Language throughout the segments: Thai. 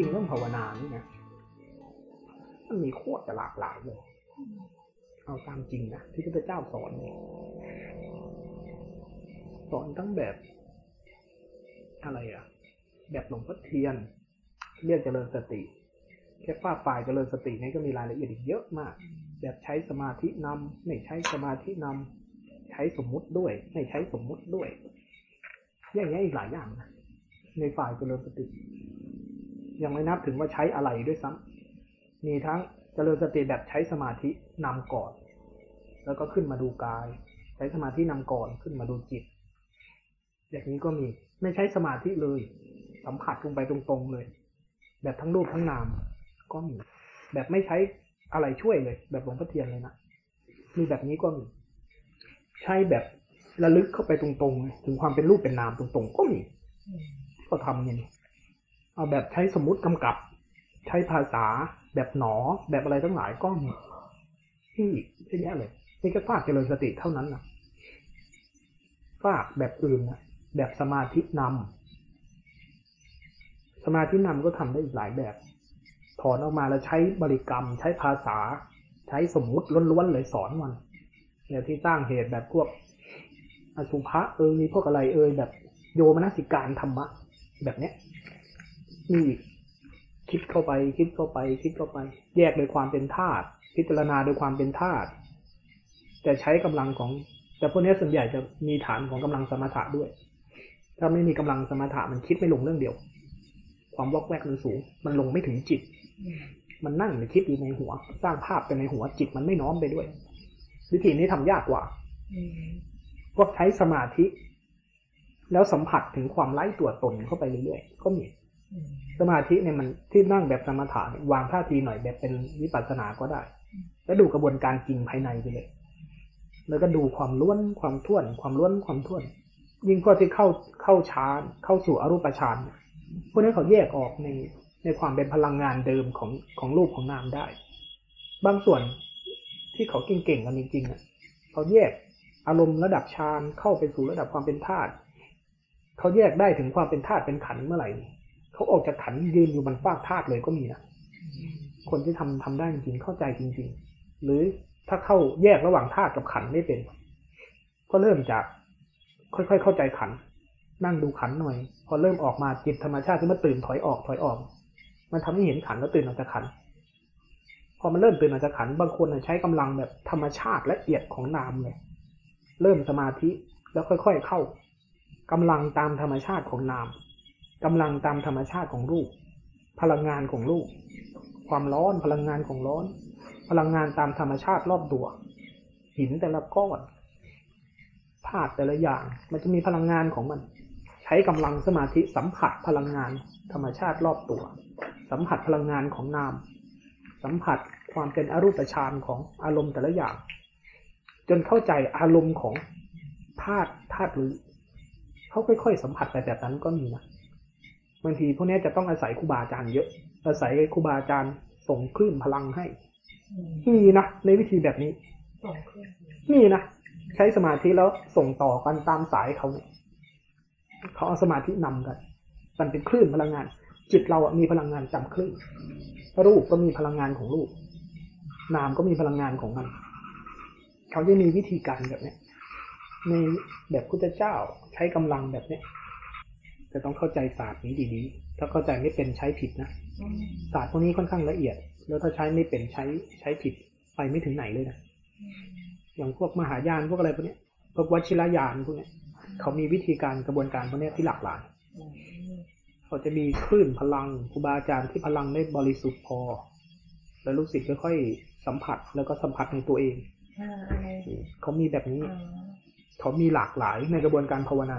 ริงๆเรื่องภาวนานี่นะมันมีโคตรจะหลากหลายเลย เอาตามจริงนะที่พระเจ้าสอนสอนทั้งแบบ อะไรอะแบบหลวงพ่อเทียน เรียกเจริญสติแค่ฝ้าฝ่ายเจริญสตินี่ก็มีรายละเอียดอีกเยอะมาก แบบใช้สมาธินำไม่ใช้สมาธินำใช้สมมุติด้วย ไม่ใช้สมมุติด้วยอย่างเงี้ยอีกหลายอย่างนะในฝ่ายเจริญสติ ยังไม่นับถึงว่าใช้อะไรด้วยซ้ำมีทั้งเจริญสติแบบใช้สมาธินำก่อน แล้วก็ขึ้นมาดูกาย ใช้สมาธินำก่อนขึ้นมาดูจิต อย่างนี้ก็มีไม่ใช้สมาธิเลย สัมผัสลงไปตรงๆเลย แบบทั้งรูปทั้งนามก็มี แบบไม่ใช้อะไรช่วยเลย แบบหลวงพ่อเทียนเลยนะมีแบบนี้ก็มี ใช้แบบระลึกเข้าไปตรงๆ ถึงความเป็นรูปเป็นนามตรงๆ ก็มี ก็ทำอย่างนี้ เอาแบบใช้สมมติกำกับ ใช้ภาษาแบบหนอแบบอะไรทั้งหลายก็มีที่เยอะแยะเลยนี่ก็ฝากเจริญสติเท่านั้นนะฝากแบบอื่นนะแบบสมาธินำสมาธินำก็ทำได้อีกหลายแบบ ถอนออกมาแล้วใช้บริกรรม ใช้ภาษา ใช้สมมุติล้วนๆเลยสอนมันเนี่ยที่สร้างเหตุแบบพวกอสุภะเอยพวกอะไรเอยแบบโยมนสิการธรรมะแบบเนี้ย นี่คิดเข้าไป คิดเข้าไป คิดเข้าไป แยกโดยความเป็นธาตุพิจารณาโดยความเป็นธาตุแต่ใช้กำลังของ แต่พวกนี้ส่วนใหญ่จะมีฐานของกำลังสมถะด้วย ถ้าไม่มีกำลังสมถะมันคิดไม่ลงเรื่องเดียว ความวอกแวกมันสูง มันลงไม่ถึงจิต มันนั่งไปคิดอยู่ในหัว สร้างภาพไปในหัวจิตมันไม่น้อมไปด้วย วิธีนี้ทำยากกว่าพวกใช้สมาธิ แล้วสัมผัสถึงความไร้ตัวตนเข้าไปเรื่อยๆก็มี สมาธิเนี่ยมันที่นั่งแบบสมถะเนี่ยวางท่าทีหน่อยแบบเป็นวิปัสสนาก็ได้ แล้วดูกระบวนการจริงภายในไปเลย แล้วก็ดูความล้วนความท่วน ความล้วนความท่วน ยิ่งพวกที่เข้าเข้าฌานเข้าสู่อรูปฌานพวกนี้เขาแยกออกในในความเป็นพลังงานเดิมของของรูปของนามได้ บางส่วนที่เขาเก่งๆกันจริงๆอะเขาแยกอารมณ์ระดับฌานเข้าไปสู่ระดับความเป็นธาตุเขาแยกได้ถึงความเป็นธาตุเป็นขันเมื่อไหร่ เขาออกจากขันยืนอยู่บนฟากธาตุเลยก็มีนะคนที่ทำทำได้จริงๆเข้าใจจริง ๆ หรือถ้าเข้าแยกระหว่างธาตุกับขันไม่เป็น ก็เริ่มจาก ค่อยๆเข้าใจขัน นั่งดูขันหน่อย พอเริ่มออกมาจิตธรรมชาติที่มันตื่นถอยออกถอยออก มันทำให้เห็นขันแล้วตื่นออกจากขัน พอมันเริ่มตื่นออกจากขันบางคนใช้กำลังแบบธรรมชาติและเอียดของนามเลยเริ่มสมาธิแล้วค่อย ๆ เข้ากำลังตามธรรมชาติของนาม กำลังตามธรรมชาติของรูป พลังงานของรูป ความร้อนพลังงานของร้อน พลังงานตามธรรมชาติรอบตัว หินแต่ละก้อนธาตุแต่ละอย่าง มันจะมีพลังงานของมัน ใช้กำลังสมาธิสัมผัสพลังงาน ธรรมชาติรอบตัว สัมผัสพลังงานของนาม สัมผัสความเป็นอรูปฌานของอารมณ์แต่ละอย่าง จนเข้าใจอารมณ์ของธาตุธาตุรู้เขาค่อย ๆ สัมผัสไปแบบนั้นก็มีนะ บางทีพวกนี้จะต้องอาศัยครูบาอาจารย์เยอะ อาศัยครูบาอาจารย์ส่งคลื่นพลังให้มีนะในวิธีแบบนี้มีนะใช้สมาธิแล้วส่งต่อกันตามสายเขาเนี่ยเขาเอาสมาธินำกัน มันเป็นคลื่นพลังงาน จิตเราอะมีพลังงานจำคลื่นรูปก็มีพลังงานของรูป นามก็มีพลังงานของมัน เขาจะมีวิธีการแบบเนี้ยในแบบพุทธเจ้าใช้กำลังแบบเนี้ย จะต้องเข้าใจศาสตร์นี้ดีๆ ถ้าเข้าใจไม่เป็นใช้ผิดนะ ศาสตร์พวกนี้ค่อนข้างละเอียด แล้วถ้าใช้ไม่เป็นใช้ใช้ผิดไปไม่ถึงไหนเลยนะ อย่างพวกมหายานพวกอะไรพวกเนี้ยพวกวชิรยานพวกเนี้ยเขามีวิธีการกระบวนการพวกเนี้ยที่หลากหลายเขาจะมีคลื่นพลังครูบาอาจารย์ที่พลังได้บริสุทธิ์พอ แล้วลูกศิษย์ค่อยๆสัมผัสแล้วก็สัมผัสในตัวเองเขามีแบบนี้ เขามีหลากหลายในกระบวนการภาวนา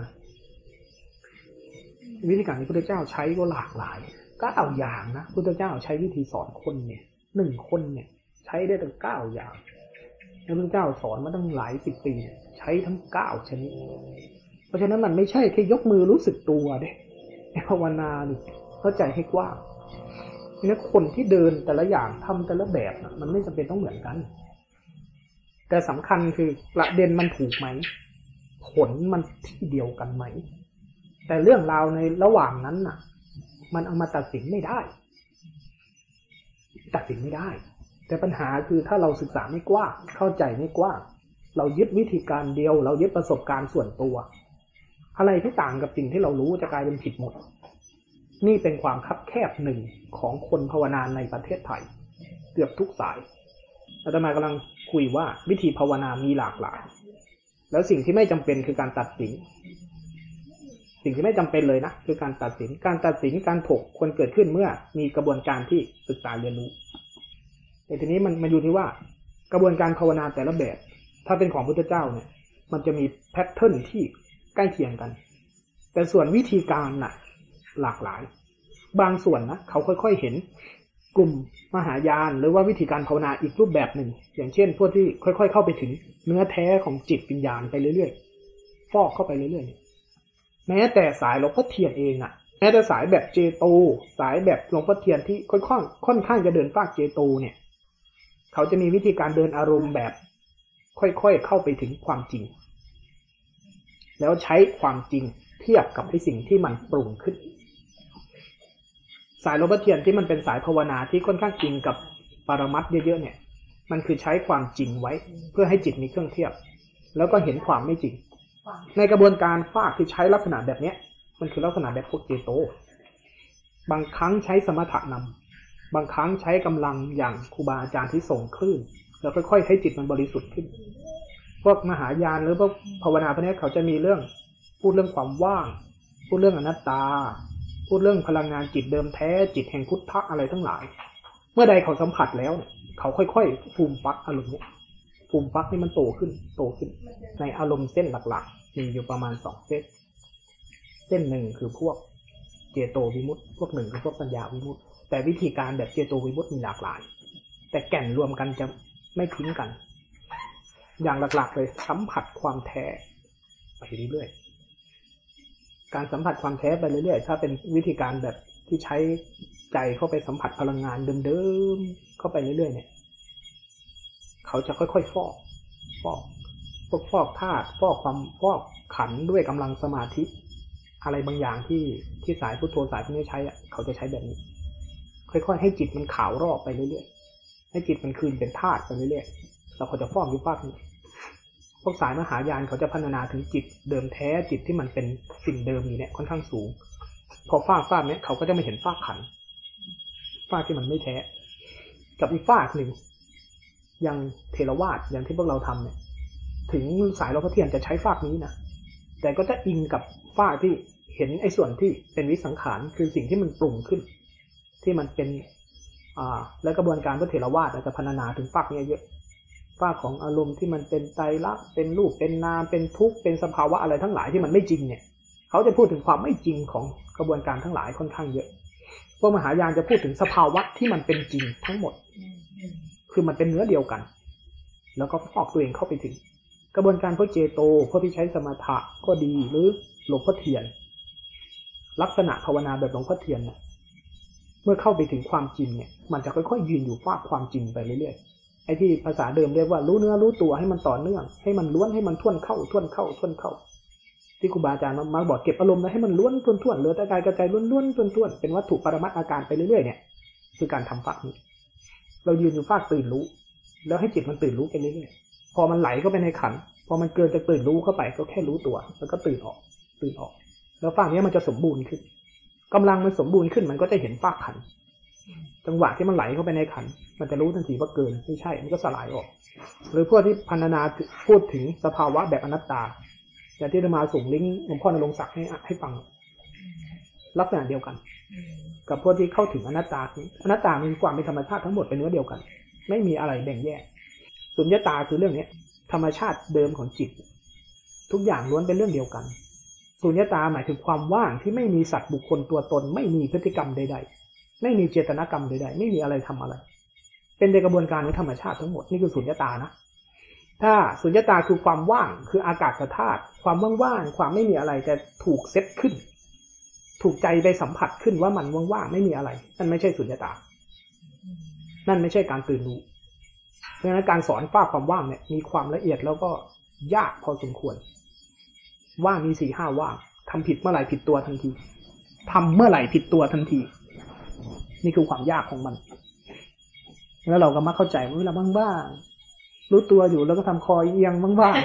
วิธีการที่พระเจ้าใช้ก็หลากหลายก็เอาอย่างนะพุทธเจ้าใช้วิธีสอนคนเนี่ยหนึ่งคนเนี่ย ใช้ได้ตั้งเก้าอย่างแล้วพระเจ้าสอนมาตั้งหลายสิบปีใช้ทั้งเก้าชนิด เพราะฉะนั้นมันไม่ใช่แค่ยกมือรู้สึกตัวเด้ภาวนานี่เข้าใจให้กว้างนี่คนที่เดินแต่ละอย่างทำแต่ละแบบนะมันไม่จำเป็นต้องเหมือนกัน แต่สำคัญคือประเด็นมันถูกไหม ผลมันที่เดียวกันไหม แต่เรื่องราวในระหว่างนั้นน่ะ มันเอามาตัดสินไม่ได้ ตัดสินไม่ได้ แต่ปัญหาคือถ้าเราศึกษาไม่กว้างเข้าใจไม่กว้างเรายึดวิธีการเดียว เรายึดประสบการณ์ส่วนตัว อะไรที่ต่างกับสิ่งที่เรารู้จะกลายเป็นผิดหมด นี่เป็นความคับแคบหนึ่งของคนภาวนาในประเทศไทย เกือบทุกสายอาตมากำลังคุยว่าวิธีภาวนามีหลากหลาย แล้วสิ่งที่ไม่จำเป็นคือการตัดสิน สิ่งที่ไม่จำเป็นเลยนะคือการตัดสินการตัดสินการถกควรเกิดขึ้นเมื่อมีกระบวนการที่ศึกษาเรียนรู้แต่ทีนี้มันมันอยู่ที่ว่ากระบวนการภาวนาแต่ละแบบ ถ้าเป็นของพุทธเจ้าเนี่ย มันจะมีแพทเทิร์นที่ใกล้เคียงกัน แต่ส่วนวิธีการน่ะ หลากหลาย บางส่วนนะเขาค่อยๆเห็นกลุ่มมหายานหรือว่าวิธีการภาวนาอีกรูปแบบหนึ่ง อย่างเช่น พวกที่ค่อย ๆ เข้าไปถึงเนื้อแท้ของจิตวิญญาณไปเรื่อยๆ ฟอกเข้าไปเรื่อยๆ แม้แต่สายหลวงพ่อเทียนเองอะแม้แต่สายแบบเจโต สายแบบหลวงพ่อเทียนที่ค่อนๆค่อนข้างจะเดินฟากเจโตเนี่ย เขาจะมีวิธีการเดินอารมณ์แบบ ค่อยๆเข้าไปถึงความจริง แล้วใช้ความจริงเทียบกับไอ้สิ่งที่มันปรุงขึ้น สายหลวงพ่อเทียนที่มันเป็นสายภาวนาที่ค่อนข้างอิงกับปรมัตเยอะๆเนี่ย มันคือใช้ความจริงไว้ เพื่อให้จิตมีเครื่องเทียบ แล้วก็เห็นความไม่จริง ในกระบวนการฟากที่ใช้ลักษณะแบบเนี้ย มันคือลักษณะแบบพวกเจโต บางครั้งใช้สมถะนำบางครั้งใช้กำลังอย่างครูบาอาจารย์ที่ส่งคลื่น แล้วค่อยๆให้จิตมันบริสุทธิ์ขึ้น พวกมหายานหรือพวกภาวนาพวกนี้เขาจะมีเรื่องพูดเรื่องความว่าง พูดเรื่องอนัตตา พูดเรื่องพลังงานจิตเดิมแท้จิตแห่งพุทธะอะไรทั้งหลาย เมื่อใดเขาสัมผัสแล้วเนี่ยเขาค่อยๆฟูมฟักอารมณ์ เนี้ยฟูมฟักให้มันโตขึ้นโตขึ้น ในอารมณ์เส้นหลักๆ มีอยู่ประมาณสองเส้น เส้นหนึ่งคือพวกเจโตวิมุตต์พวกหนึ่งคือพวกปัญญาวิมุตต์แต่วิธีการแบบเจโตวิมุตต์มีหลากหลาย แต่แก่นรวมกันจะไม่ทิ้งกัน อย่างหลักๆ เลยสัมผัสความแท้ไปเรื่อยๆการสัมผัสความแท้ไปเรื่อยๆถ้าเป็นวิธีการแบบที่ใช้ใจเข้าไปสัมผัสพลังงานเดิมๆเข้าไปเรื่อยๆเนี่ย เขาจะค่อยๆฟอก ฟอกพวกฟอกธาตุฟอกความฟอกขันด้วยกำลังสมาธิ อะไรบางอย่างที่ที่สายพุทโธสายพวกนี้ใช้อะเขาจะใช้แบบนี้ ค่อยๆ ให้จิตมันขาวรอบไปเรื่อยๆให้จิตมันคืนเป็นธาตุไปเรื่อยๆแล้วเขาจะฟอกอยู่ฟากนี้พวกสายมหายานเขาจะพัฒนาถึงจิตเดิมแท้จิตที่มันเป็นสิ่งเดิมอยู่เนี่ยค่อนข้างสูง พอฟากฟากเนี้ยเขาก็จะไม่เห็นฟากขันฟากที่มันไม่แท้ กับอีกฟากหนึ่ง อย่างเทรวาสอย่างที่พวกเราทำเนี่ย ถึงสายหลวงพ่อเทียนจะใช้ฟากนี้นะแต่ก็จะอิงกับฟากที่เห็นไอ้ส่วนที่เป็นวิสังขารคือสิ่งที่มันปรุงขึ้น ที่มันเป็นอ่าและกระบวนการพระเถรวาทจะพัฒนาถึงฟากนี้เยอะฟากของอารมณ์ที่มันเป็นใจรักเป็นรูปเป็นนามเป็นทุกข์เป็นสภาวะอะไรทั้งหลายที่มันไม่จริงเนี่ยเขาจะพูดถึงความไม่จริงของกระบวนการทั้งหลายค่อนข้างเยอะพวกมหายานจะพูดถึงสภาวะที่มันเป็นจริงทั้งหมด คือมันเป็นเนื้อเดียวกัน แล้วก็ฟอกตัวเองเข้าไปถึง กระบวนการพวกเจโตพวกที่ใช้สมถะก็ดีหรือหลวงพ่อเทียน ลักษณะภาวนาแบบหลวงพ่อเทียนเนี่ยเมื่อเข้าไปถึงความจริงเนี่ย มันจะค่อยๆ ยืนอยู่ฟากความจริงไปเรื่อยๆ ไอ้ที่ภาษาเดิมเรียกว่ารู้เนื้อรู้ตัวให้มันต่อเนื่อง ให้มันล้วนให้มันท่วนเข้าท่วนเข้าท่วนเข้า ที่ครูบาอาจารย์มาบอกเก็บอารมณ์แล้วให้มันล้วนท่วนท่วนเหลือแต่กายกระจายล้วนล้วนท่วนท่วนเป็นวัตถุปรมัตอาการไปเรื่อยๆเนี่ย คือการทำฟากนี้ เรายืนอยู่ฟากตื่นรู้ แล้วให้จิตมันตื่นรู้ไปเรื่อยๆพอมันไหลเข้าไปในขัน พอมันเกินจะตื่นรู้เข้าไปก็แค่รู้ตัว แล้วก็ตื่นออก ตื่นออก แล้วฟากนี้มันจะสมบูรณ์ขึ้นกำลังมันสมบูรณ์ขึ้นมันก็จะเห็นฟากขัน จังหวะที่มันไหลเข้าไปในขัน มันจะรู้ทันทีว่าเกินไม่ใช่ มันก็สลายออก หรือพวกที่พันนาพูดถึงสภาวะแบบอนัตตาอย่างที่จะมาส่งลิงก์หลวงพ่อนรงศักดิ์ให้ให้ฟังลักษณะเดียวกัน กับพวกที่เข้าถึงอนัตตาอนัตตามีความเป็นธรรมชาติทั้งหมดเป็นเนื้อเดียวกัน ไม่มีอะไรแบ่งแยกสุญญตาคือเรื่องเนี้ย ธรรมชาติเดิมของจิต ทุกอย่างล้วนเป็นเรื่องเดียวกันสุญญตาหมายถึงความว่างที่ไม่มีสัตว์บุคคลตัวตน ไม่มีพฤติกรรมใด ๆ ไม่มีเจตนากรรมใดๆ ไม่มีอะไรทำอะไร เป็นในกระบวนการของธรรมชาติทั้งหมดนี่คือสุญญตานะถ้าสุญญตาคือความว่างคืออากาศธาตุความว่างๆความไม่มีอะไรจะถูกเซตขึ้น ถูกใจไปสัมผัสขึ้นว่ามันว่างๆไม่มีอะไร นั่นไม่ใช่สุญญตา นั่นไม่ใช่การตื่นรู้ เพราะฉะนั้นการสอนฝ้าความว่างเนี่ยมีความละเอียดแล้วก็ยากพอสมควร ว่างมีสี่ห้าว่างทำผิดเมื่อไหร่ผิดตัวทันทีทำเมื่อไหร่ผิดตัวทันที นี่คือความยากของมัน แล้วเราก็มาเข้าใจว่าเวลาบ้างๆรู้ตัวอยู่แล้วก็ทำคอเอียงบ้าง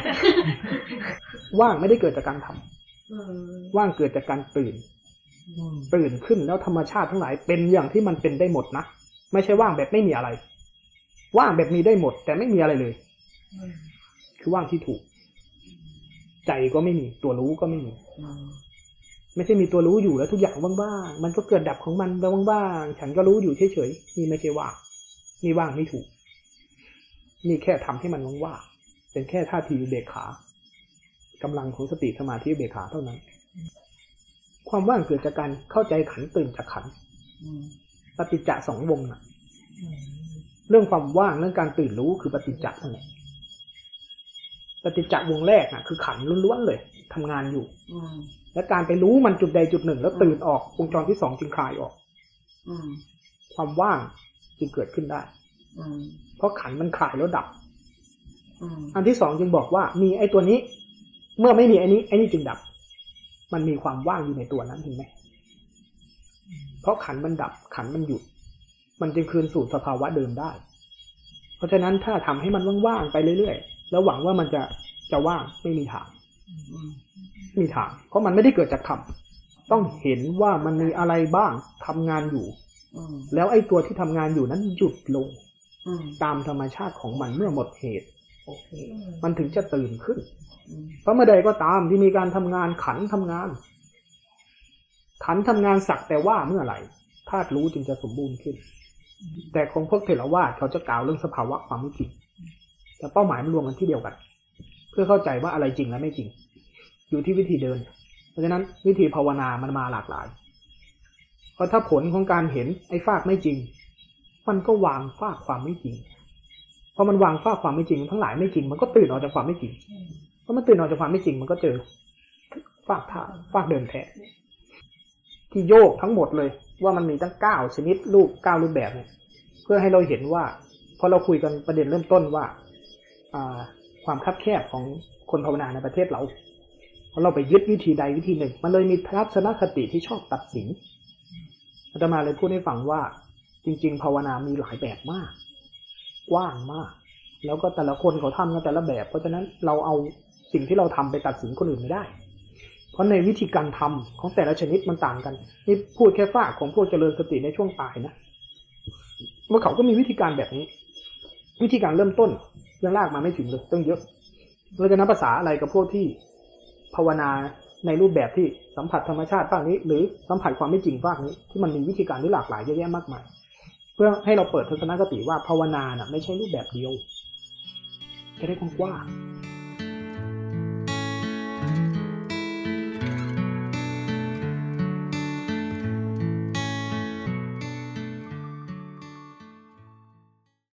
ๆว่างไม่ได้เกิดจากการทำอืมว่างเกิดจากการตื่นอืม ตื่นขึ้นแล้วธรรมชาติทั้งหลายเป็นอย่างที่มันเป็นได้หมดนะไม่ใช่ว่างแบบไม่มีอะไร ว่างแบบมีได้หมด แต่ไม่มีอะไรเลย คือว่างที่ถูก ใจก็ไม่มี ตัวรู้ก็ไม่มีไม่ใช่มีตัวรู้อยู่แล้วทุกอย่างว่างๆมันก็เกิดดับของมันไปว่างๆฉันก็รู้อยู่เฉยๆนี่ไม่ใช่ว่างนี่ว่างไม่ถูก นี่แค่ทำให้มันว่างๆเป็นแค่ท่าทีเบกขากำลังของสติสมาธิเบกขาเท่านั้น ความว่างเกิดจากการเข้าใจขันตื่นจากขันอืมปฏิจจะสองวงน่ะอืมเรื่องความว่างเรื่องการตื่นรู้คือปฏิจจะนั่นแหละปฏิจจะวงแรกน่ะ คือขันล้วนๆเลยทำงานอยู่อืมและการไปรู้มันจุดใดจุดหนึ่ง แล้วตื่นออกวงจรที่สองจึงคลายออกอืมความว่างจึงเกิดขึ้นได้อืมเพราะขันมันคลายแล้วดับอืมอันที่สองจึงบอกว่า มีไอ้ตัวนี้ เมื่อไม่มีไอ้นี้ไอ้นี้จึงดับ มันมีความว่างอยู่ในตัวนั้นเห็นไหมเพราะขันมันดับขันมันหยุด มันจึงคืนสู่สภาวะเดิมได้ เพราะฉะนั้นถ้าทำให้มันว่างๆไปเรื่อยๆแล้วหวังว่ามันจะจะว่างไม่มีทางอืมไม่มีทาง เพราะมันไม่ได้เกิดจากธรรมต้องเห็นว่ามันมีอะไรบ้างทำงานอยู่อืมแล้วไอ้ตัวที่ทำงานอยู่นั้นหยุดลงอืมตามธรรมชาติของมันเมื่อหมดเหตุโอเค มันถึงจะตื่นขึ้นอืมเพราะเมื่อใดก็ตามที่มีการทำงานขันทำงาน ขันทำงานสักแต่ว่าเมื่อไหร่ธาตุรู้จึงจะสมบูรณ์ขึ้น แต่ของพวกเทรวาสเขาจะกล่าวเรื่องสภาวะความไม่จริงแต่เป้าหมายมันรวมกันที่เดียวกัน เพื่อเข้าใจว่าอะไรจริงและไม่จริง อยู่ที่วิธีเดิน เพราะฉะนั้นวิธีภาวนามันมาหลากหลาย เพราะถ้าผลของการเห็นไอ้ฟากไม่จริง มันก็วางฟากความไม่จริง พอมันวางฟากความไม่จริง ทั้งหลายไม่จริง มันก็ตื่นออกจากความไม่จริงเพราะมันตื่นออกจากความไม่จริง มันก็เจอฟากท่าฟากเดินแท้ที่โยกทั้งหมดเลย ว่ามันมีตั้งเก้าชนิดรูปเก้ารูปแบบเนี่ยเพื่อให้เราเห็นว่าพอเราคุยกันประเด็นเริ่มต้นว่าอ่าความคับแคบของคนภาวนาในประเทศเราเพราะเราไปยึดวิธีใดวิธีหนึ่ง มันเลยมีทัศนคติที่ชอบตัดสินอาตมาเลยพูดให้ฟังว่าจริง ๆ ภาวนามีหลายแบบมาก กว้างมาก แล้วก็แต่ละคนเขาทำกันแต่ละแบบ เพราะฉะนั้นเราเอาสิ่งที่เราทำไปตัดสินคนอื่นไม่ได้ เพราะในวิธีการทำของแต่ละชนิดมันต่างกัน นี่พูดแค่ฝากของพวกเจริญสติในช่วงปลายนะว่าเขาก็มีวิธีการแบบนี้ วิธีการเริ่มต้นยังลากมาไม่ถึงเลยต้องเยอะเราจะนับภาษาอะไรกับพวกที่ภาวนาในรูปแบบที่สัมผัสธรรมชาติบ้างนี้ หรือสัมผัสความไม่จริงบ้างนี้ที่มันมีวิธีการที่หลากหลายเยอะแยะมากมาย เพื่อให้เราเปิดทัศนคติว่าภาวนาน่ะไม่ใช่รูปแบบเดียวจะได้กว้างๆ